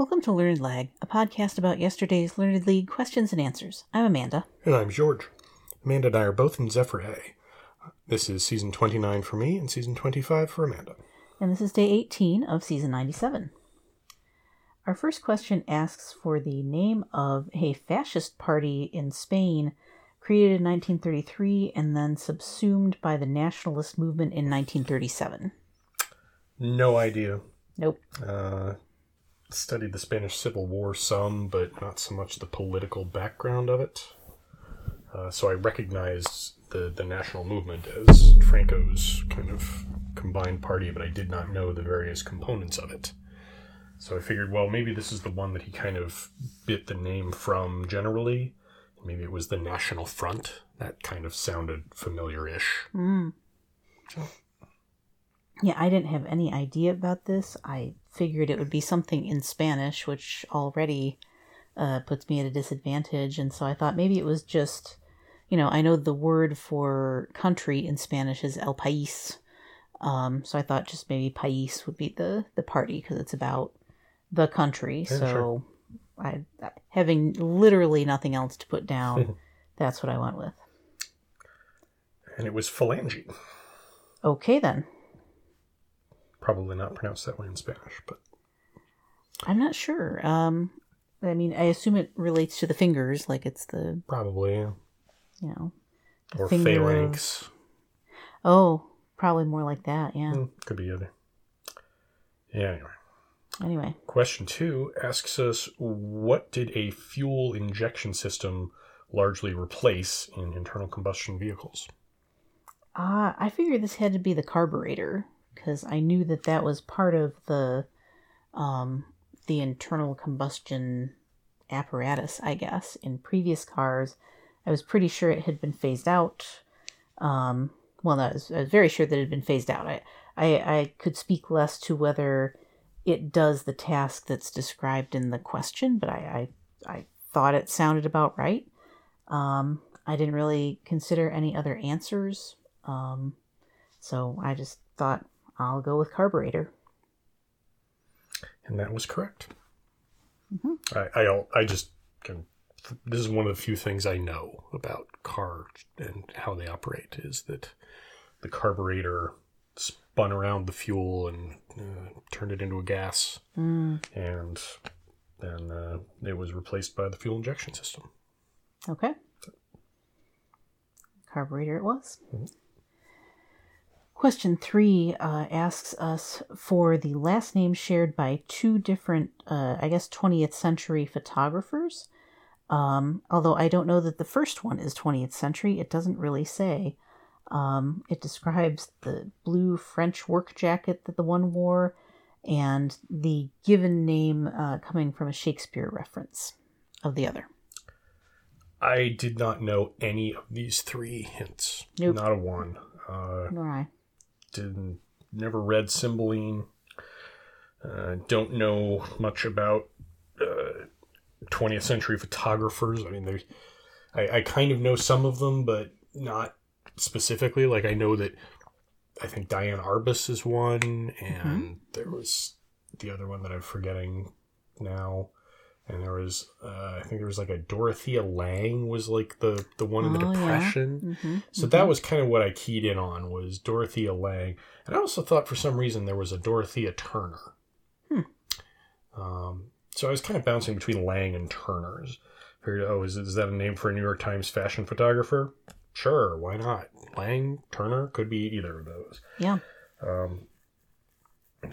Welcome to Learned Lag, a podcast about yesterday's Learned League questions and answers. I'm Amanda. And I'm George. Amanda and I are both in Zephyr A. This is season 29 for me and season 25 for Amanda. And this is day 18 of season 97. Our first question asks for the name of a fascist party in Spain created in 1933 and then subsumed by the nationalist movement in 1937. No idea. Nope. Uh, studied the Spanish Civil War some, but not so much the political background of it. Uh, so I recognized the, the national movement as Franco's kind of combined party, but I did not know the various components of it. So I figured, well, maybe this is the one that he kind of bit the name from generally. Maybe it was the National Front. That kind of sounded familiar ish. Mm. Yeah, I didn't have any idea about this. I figured it would be something in Spanish, which already uh, puts me at a disadvantage. And so I thought maybe it was just, you know, I know the word for country in Spanish is el país. Um, so I thought just maybe país would be the, the party because it's about the country. Yeah, so sure. I, having literally nothing else to put down, that's what I went with. and it was Phalange. Okay, then. Probably not pronounced that way in Spanish, but I'm not sure. Um, I mean, I assume it relates to the fingers, like it's the probably. Yeah. you know. the Or finger of- Oh, probably more like that. Yeah. Hmm, Could be either. Yeah, anyway. Anyway, Question two asks us what did a fuel injection system largely replace in internal combustion vehicles? uh, I figured this had to be the carburetor because I knew that that was part of the um, the internal combustion apparatus. I guess in previous cars, I was pretty sure it had been phased out. Um, well, no, I was, I was very sure that it had been phased out. I, I I could speak less to whether it does the task that's described in the question, but I I, I thought it sounded about right. Um, I didn't really consider any other answers, um, so I just thought I'll go with carburetor. And that was correct. Mhm. I, I, I just can, this is one of the few things I know about cars and how they operate is that the carburetor spun around the fuel and uh, turned it into a gas, Mm, and then uh, it was replaced by the fuel injection system. okay. Carburetor it was. Mhm. Question three uh, asks us for the last name shared by two different, uh, I guess, 20th century photographers. Um, although I don't know that the first one is 20th century, it doesn't really say. Um, it describes the blue French work jacket that the one wore and the given name uh, coming from a Shakespeare reference of the other. I did not know any of these three hints. Nope. Not a one. Uh, Nor I. didn't never read Cymbeline. Uh, don't know much about uh, 20th century photographers. I mean, there's I, I kind of know some of them, but not specifically. Like I know that I think Diane Arbus is one, and there was the other one that I'm forgetting now. And there was, uh, I think there was like a Dorothea Lange was like the the one in the Oh, yeah. Depression. hmm So that was kind of what I keyed in on was Dorothea Lange, and I also thought for some reason there was a Dorothea Turner. Hmm. Um, so I was kind of bouncing between Lange and Turner's. Figured, oh, is, is that a name for a New York Times fashion photographer? Sure, why not? Lange, Turner, could be either of those. Yeah. Um,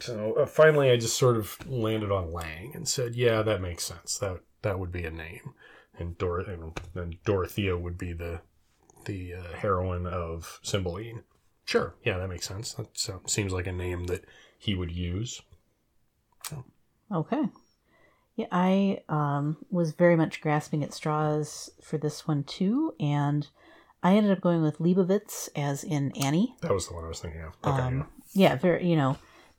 so uh, finally, I just sort of landed on Lange and said, "Yeah, that makes sense. That that would be a name." And Dor and then Dorothea would be the the uh, heroine of Cymbeline. Sure, yeah, that makes sense. That so, seems like a name that he would use. Okay. Yeah, I um, was very much grasping at straws for this one too, and I ended up going with Leibovitz as in Annie. That was the one I was thinking of. Okay, Um, yeah, very, you know,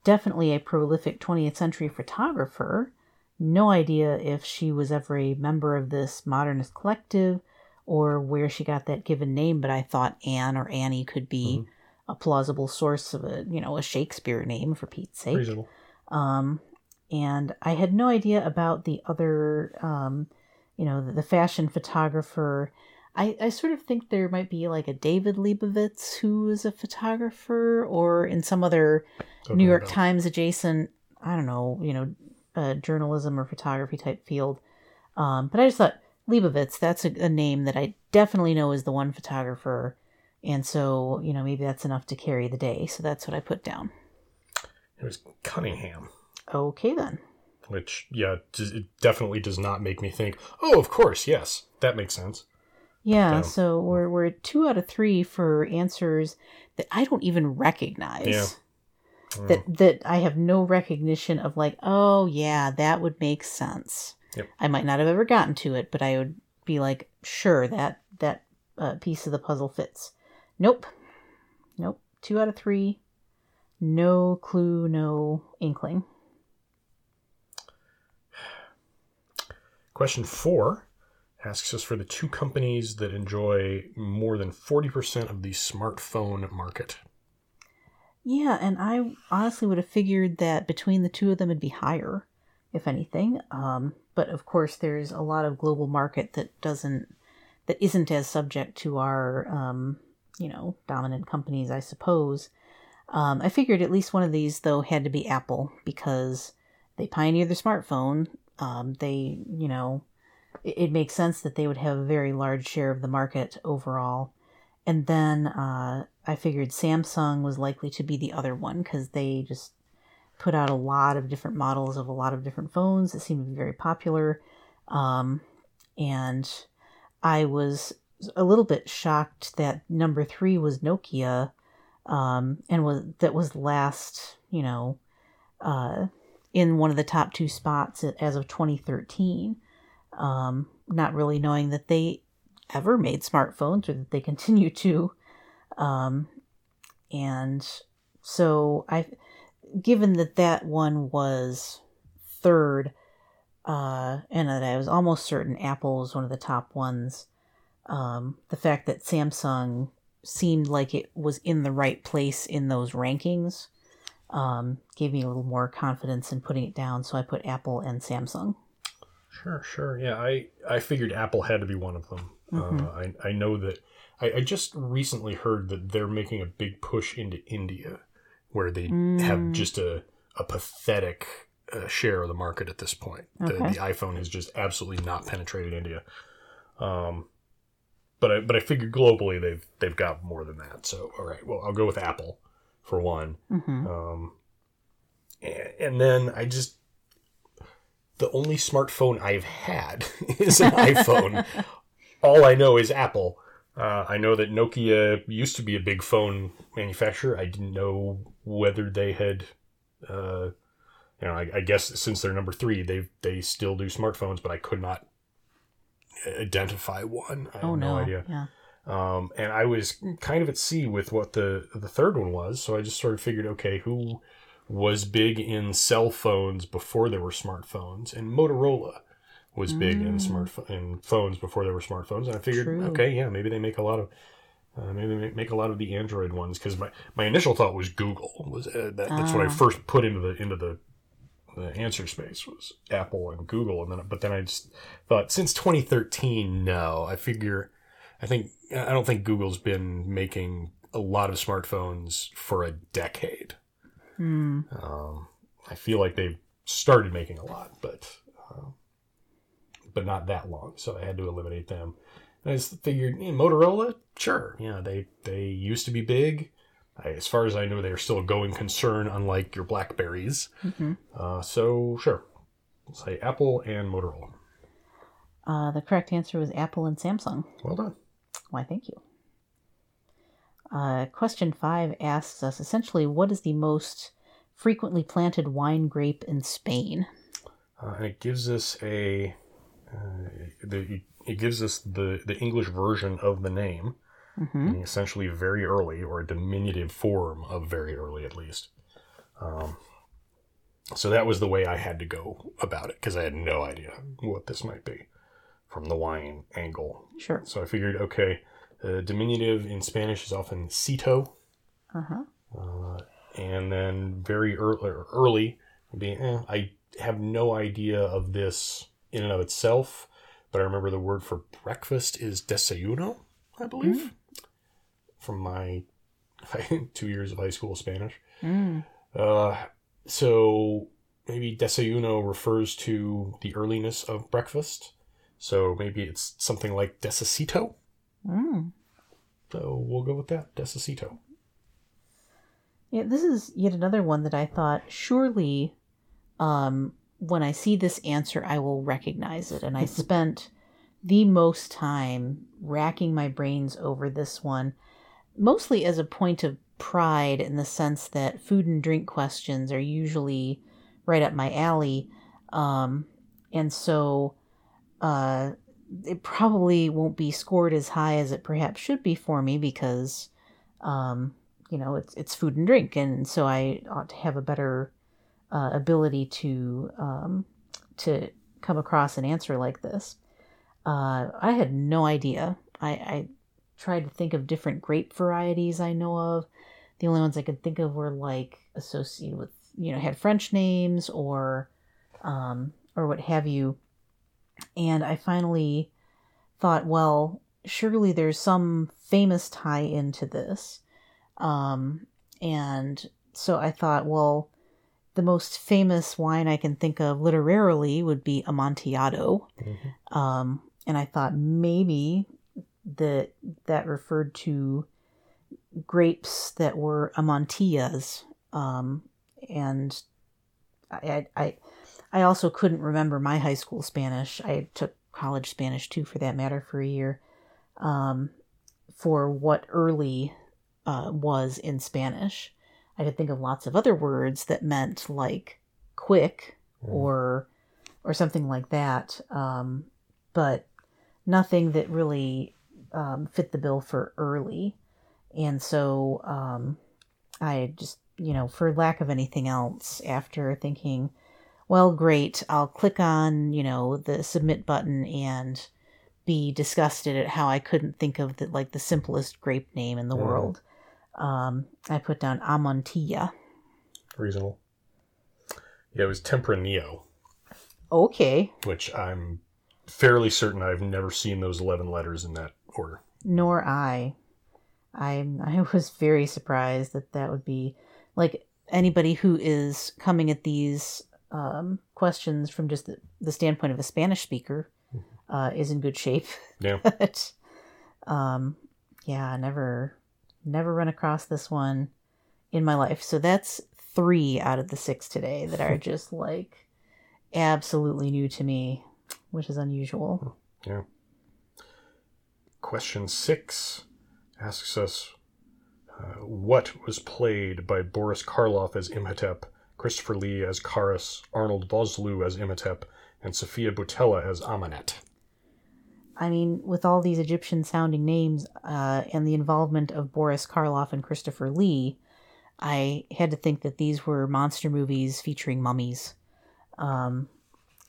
definitely a prolific 20th century photographer. No idea if she was ever a member of this modernist collective or where she got that given name, but I thought Anne or Annie could be a plausible source of a, you know, a Shakespeare name for Pete's sake. reasonable. Um, and I had no idea about the other, um, you know, the, the fashion photographer. I, I sort of think there might be like a David Leibovitz who is a photographer, or in some other New York Times adjacent, I don't know, you know, uh, journalism or photography type field. Um, but I just thought Leibovitz, that's a, a name that I definitely know is the one photographer. And so, you know, maybe that's enough to carry the day. So that's what I put down. It was Cunningham, Okay, then. which yeah, it definitely does not make me think. Oh, of course, yes, that makes sense. Yeah, Yeah. so we're, we're at two out of three for answers that I don't even recognize. Yeah. Mm. That, that I have no recognition of, like, oh, yeah, that would make sense. Yep. I might not have ever gotten to it, but I would be like, sure, that, that uh, piece of the puzzle fits. Nope. Nope. Two out of three. No clue, no inkling. Question four asks us for the two companies that enjoy more than 40% of the smartphone market. Yeah, and I honestly would have figured that between the two of them it'd be higher, if anything. Um, but of course, there's a lot of global market that doesn't, that isn't as subject to our, um, you know, dominant companies, I suppose. Um, I figured at least one of these though had to be Apple because they pioneered the smartphone. Um, they, you know, it, makes sense that they would have a very large share of the market overall. And then uh, I figured Samsung was likely to be the other one because they just put out a lot of different models of a lot of different phones that seemed to be very popular. Um, and I was a little bit shocked that number three was Nokia, um, and was that was last, you know, uh, in one of the top two spots as of 2013. Um, not really knowing that they ever made smartphones or that they continue to. Um, and so I, given that that one was third, uh, and that I was almost certain Apple was one of the top ones, um, the fact that Samsung seemed like it was in the right place in those rankings um, gave me a little more confidence in putting it down. So I put Apple and Samsung. Sure, sure. Yeah, I, I figured Apple had to be one of them. Uh, I, I know that. I, I just recently heard that they're making a big push into India, where they have just a, a pathetic uh, share of the market at this point. The, Okay. the iPhone has just absolutely not penetrated India. Um, but I, but I figured globally they've they've got more than that. So all right, well I'll go with Apple for one. hmm Um, a- and then I just the only smartphone I've had is an iPhone. All I know is Apple. Uh, I know that Nokia used to be a big phone manufacturer. I didn't know whether they had, uh, you know, I, I guess since they're number three, they they still do smartphones, but I could not identify one. I Oh have no! no idea. Yeah. Um, and I was kind of at sea with what the the third one was, so I just sort of figured, okay, who was big in cell phones before there were smartphones, and Motorola was big in smartphone in phones before there were smartphones, and I figured, True. okay, yeah, maybe they make a lot of. Uh, maybe they make a lot of the Android ones because my, my initial thought was Google was uh, that, that's what I Ah. first put into the into the, the answer space was Apple and Google and then but then I just thought since 2013 no I figure I think I don't think Google's been making a lot of smartphones for a decade. Hmm. Um, I feel like they've started making a lot, but uh, but not that long. So I had to eliminate them. And I just figured Motorola, sure, yeah, they they used to be big. I, as far as I know, they are still a going concern, unlike your Blackberries. hmm Uh, so sure, say Apple and Motorola. Uh, the correct answer was Apple and Samsung. Well done. Why, thank you. Uh, question five asks us essentially what is the most frequently planted wine grape in Spain? Uh, it gives us a uh, the, it gives us the the English version of the name, hmm essentially very early or a diminutive form of very early at least. Um, so that was the way I had to go about it because I had no idea what this might be from the wine angle. Sure. So I figured, okay, uh, diminutive in Spanish is often cito, Uh huh. uh, and then very early, early would be, eh, I have no idea of this in and of itself, but I remember the word for breakfast is desayuno, I believe, from my two years of high school Spanish. Mm. Uh, so maybe desayuno refers to the earliness of breakfast. So maybe it's something like desacito. Mm. So we'll go with that, desacito. Yeah, this is yet another one that I thought surely um, when I see this answer, I will recognize it. And I spent the most time racking my brains over this one, mostly as a point of pride in the sense that food and drink questions are usually right up my alley. Um, and so uh, it probably won't be scored as high as it perhaps should be for me because, um, you know, it's, it's food and drink. And so I ought to have a better uh, ability to um, to come across an answer like this. Uh, I had no idea. I, I tried to think of different grape varieties I know of. The only ones I could think of were like associated with you know had French names or um, or what have you. And I finally thought, well, surely there's some famous tie into this. Um, and so I thought, well, the most famous wine I can think of literarily would be Amontillado. Mm-hmm. Um, and I thought maybe that that referred to grapes that were Amontillas. Um, and I, I, I also couldn't remember my high school Spanish. I took college Spanish too, for that matter, for a year. Um, for what early uh, was in Spanish. I could think of lots of other words that meant like quick or or something like that, um, but nothing that really um, fit the bill for early. And so um, I just, you know, for lack of anything else, after thinking, well, great, I'll click on, you know, the submit button and be disgusted at how I couldn't think of the like the simplest grape name in the Mhm. world. Um, I put down Amontilla. Reasonable. Yeah, it was Tempranillo, Okay, which I'm fairly certain I've never seen those 11 letters in that order. nor I. I I was very surprised that that would be like anybody who is coming at these um, questions from just the, the standpoint of a Spanish speaker uh, is in good shape. Yeah. but um, yeah, never never run across this one in my life. So that's three out of the six today that are just like absolutely new to me, which is unusual. Yeah. Question six asks us uh, what was played by Boris Karloff as Imhotep, Christopher Lee as Kharis, Arnold Vosloo as Imhotep, and Sofia Boutella as Ahmanet. I mean, with all these Egyptian sounding names uh, and the involvement of Boris Karloff and Christopher Lee, I had to think that these were monster movies featuring mummies. Um,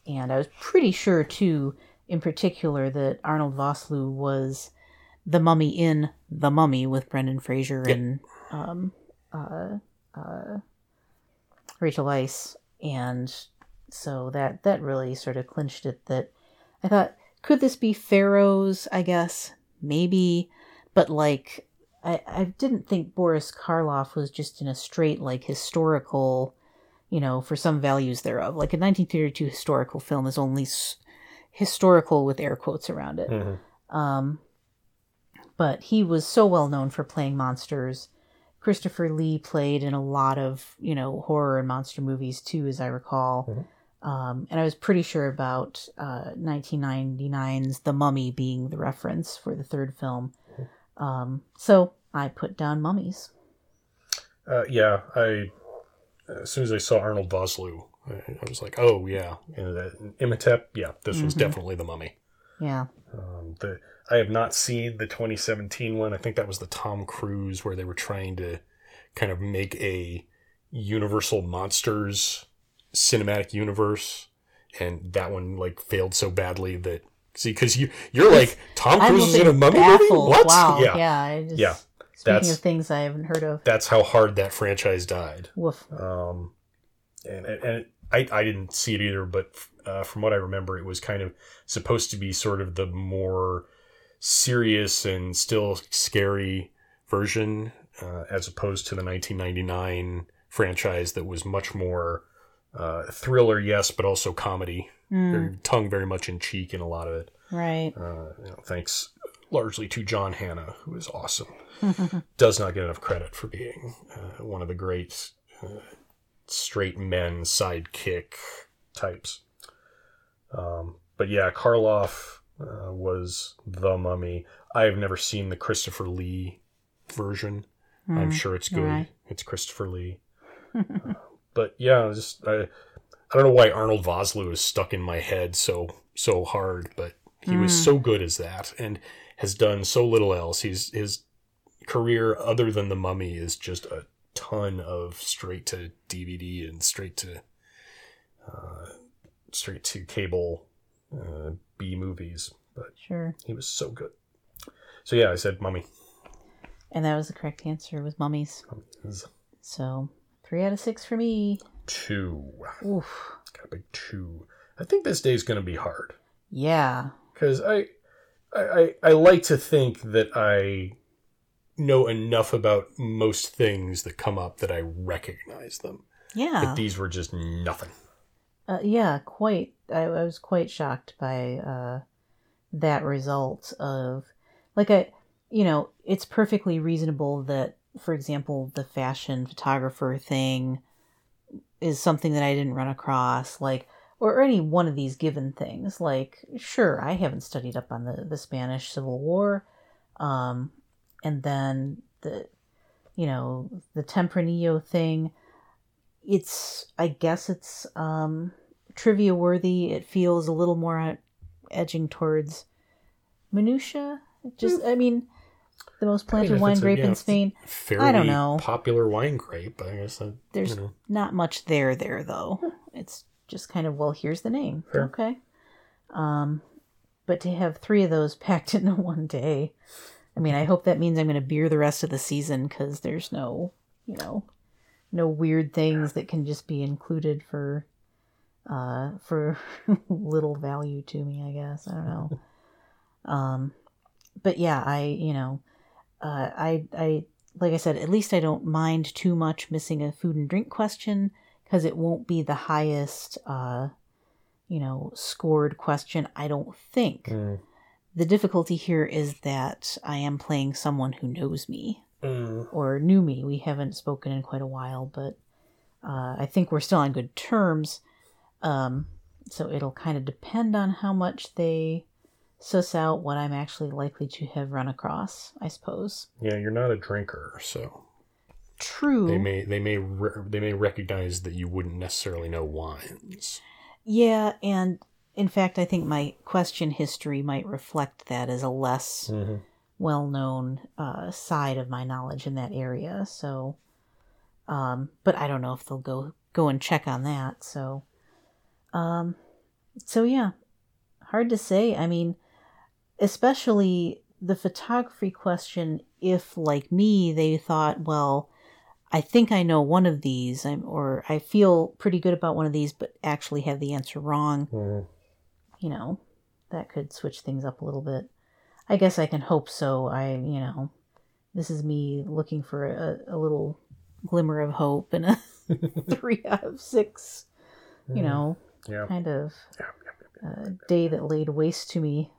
and I was pretty sure, too, in particular, that Arnold Vosloo was the mummy in The Mummy with Brendan Fraser Yep. and um, uh, uh, Rachel Weisz. And so that, that really sort of clinched it that I thought, could this be pharaohs i guess maybe but like I, I didn't think boris karloff was just in a straight like historical you know for some values thereof like a 1932 historical film is only s- historical with air quotes around it Mhm. um, but he was so well known for playing monsters christopher lee played in a lot of you know horror and monster movies too as i recall Mhm. um, and i was pretty sure about uh, 1999's the mummy being the reference for the third film um, so i put down mummies Uh, yeah, I as soon as I saw Arnold Vosloo, I, I was like, oh yeah, and that Imhotep, yeah, this was Mhm. definitely the Mummy. yeah Um, the I have not seen the 2017 one. I think that was the Tom Cruise where they were trying to kind of make a Universal Monsters cinematic universe, and that one like failed so badly that see because you you're like Tom Cruise is in a mummy movie. What? wow Yeah, yeah I just, Yeah. speaking of things i haven't heard of that's how hard that franchise died. woof Um, and and it, I, I didn't see it either, but uh, from what I remember, it was kind of supposed to be sort of the more serious and still scary version, uh, as opposed to the 1999 franchise that was much more uh, thriller, yes, but also comedy. Mm, Very, tongue very much in cheek in a lot of it. right. Uh, you know, thanks largely to John Hannah, who is awesome. Does not get enough credit for being uh, one of the great uh, straight men sidekick types. Um, but yeah, Karloff uh, was the mummy. I've never seen the Christopher Lee version. I'm Mm, sure it's good. right. It's Christopher Lee. Uh, but yeah, just I, I don't know why Arnold Vosloo is stuck in my head so so hard, but he was Mm. so good as that and has done so little else. He's his career other than the Mummy is just a ton of straight to DVD and straight to uh, straight to cable uh, B movies. But Sure. he was so good. So yeah, I said Mummy. And that was the correct answer. Was mummies. Mummy is So three out of six for me. two. Oof. Got a big two. I think this day's going to be hard Yeah. because I, I, I, I like to think that I know enough about most things that come up that I recognize them. Yeah. But these were just nothing. Uh, yeah, quite. I, I was quite shocked by uh, that result of, like, I, you know, it's perfectly reasonable that, for example, the fashion photographer thing is something that I didn't run across, like, or any one of these given things. Like, sure, I haven't studied up on the the Spanish Civil War, um, and then the, you know, the Tempranillo thing it's i guess it's um trivia worthy it feels a little more edging towards minutia just i mean the most I mean, planted wine it's a- grape yeah, in spain Fairly don't know. popular wine grape, I guess. That, There's- you know. not much there there though it's just kind of well here's the name Fair. okay um but to have three of those packed into one day i mean i hope that means i'm going to beer the rest of the season because there's no you know no weird things that can just be included for uh for little value to me i guess i don't know um but yeah i you know uh i i like i said at least i don't mind too much missing a food and drink question because it won't be the highest uh you know scored question i don't think Mm. the difficulty here is that i am playing someone who knows me Mm. or knew me. We haven't spoken in quite a while, but uh, I think we're still on good terms. Um, so it'll kind of depend on how much they suss out what I'm actually likely to have run across, I suppose. Yeah, you're not a drinker, so True. they may they may re- they may recognize that you wouldn't necessarily know wines. Yeah, and in fact, I think my question history might reflect that as a less Mm-hmm. well known uh, side of my knowledge in that area. So, um, but I don't know if they'll go go and check on that. So, um, so yeah, hard to say. I mean, especially the photography question. If like me, they thought, well, I think I know one of these, I'm, or I feel pretty good about one of these, but actually have the answer wrong Mm-hmm. you know, that could switch things up a little bit. I guess I can hope so. I, you know, this is me looking for a, a little glimmer of hope and a three out of 6 you know, Yeah. kind of uh, day that laid waste to me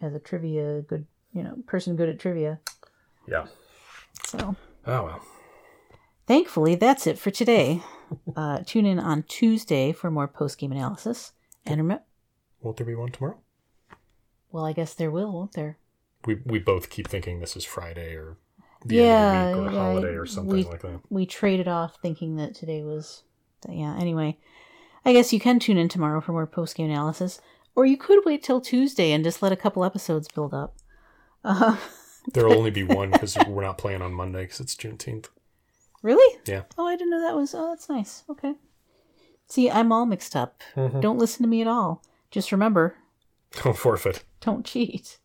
as a trivia good, you know, person good at trivia. Yeah. So Oh well. thankfully, that's it for today. Uh, tune in on Tuesday for more post game analysis. And remember, Won't there be one tomorrow? well, I guess there will, won't there? We we both keep thinking this is Friday or the Yeah, end of the week or yeah, holiday or something we- like that. we traded off thinking that today was yeah anyway i guess you can tune in tomorrow for more post-game analysis or you could wait till tuesday and just let a couple episodes build up uh, There'll only be one because we're not playing on Monday because it's Juneteenth. really Yeah. oh i didn't know that was oh that's nice okay see i'm all mixed up Mhm. don't listen to me at all just remember Don't forfeit. don't cheat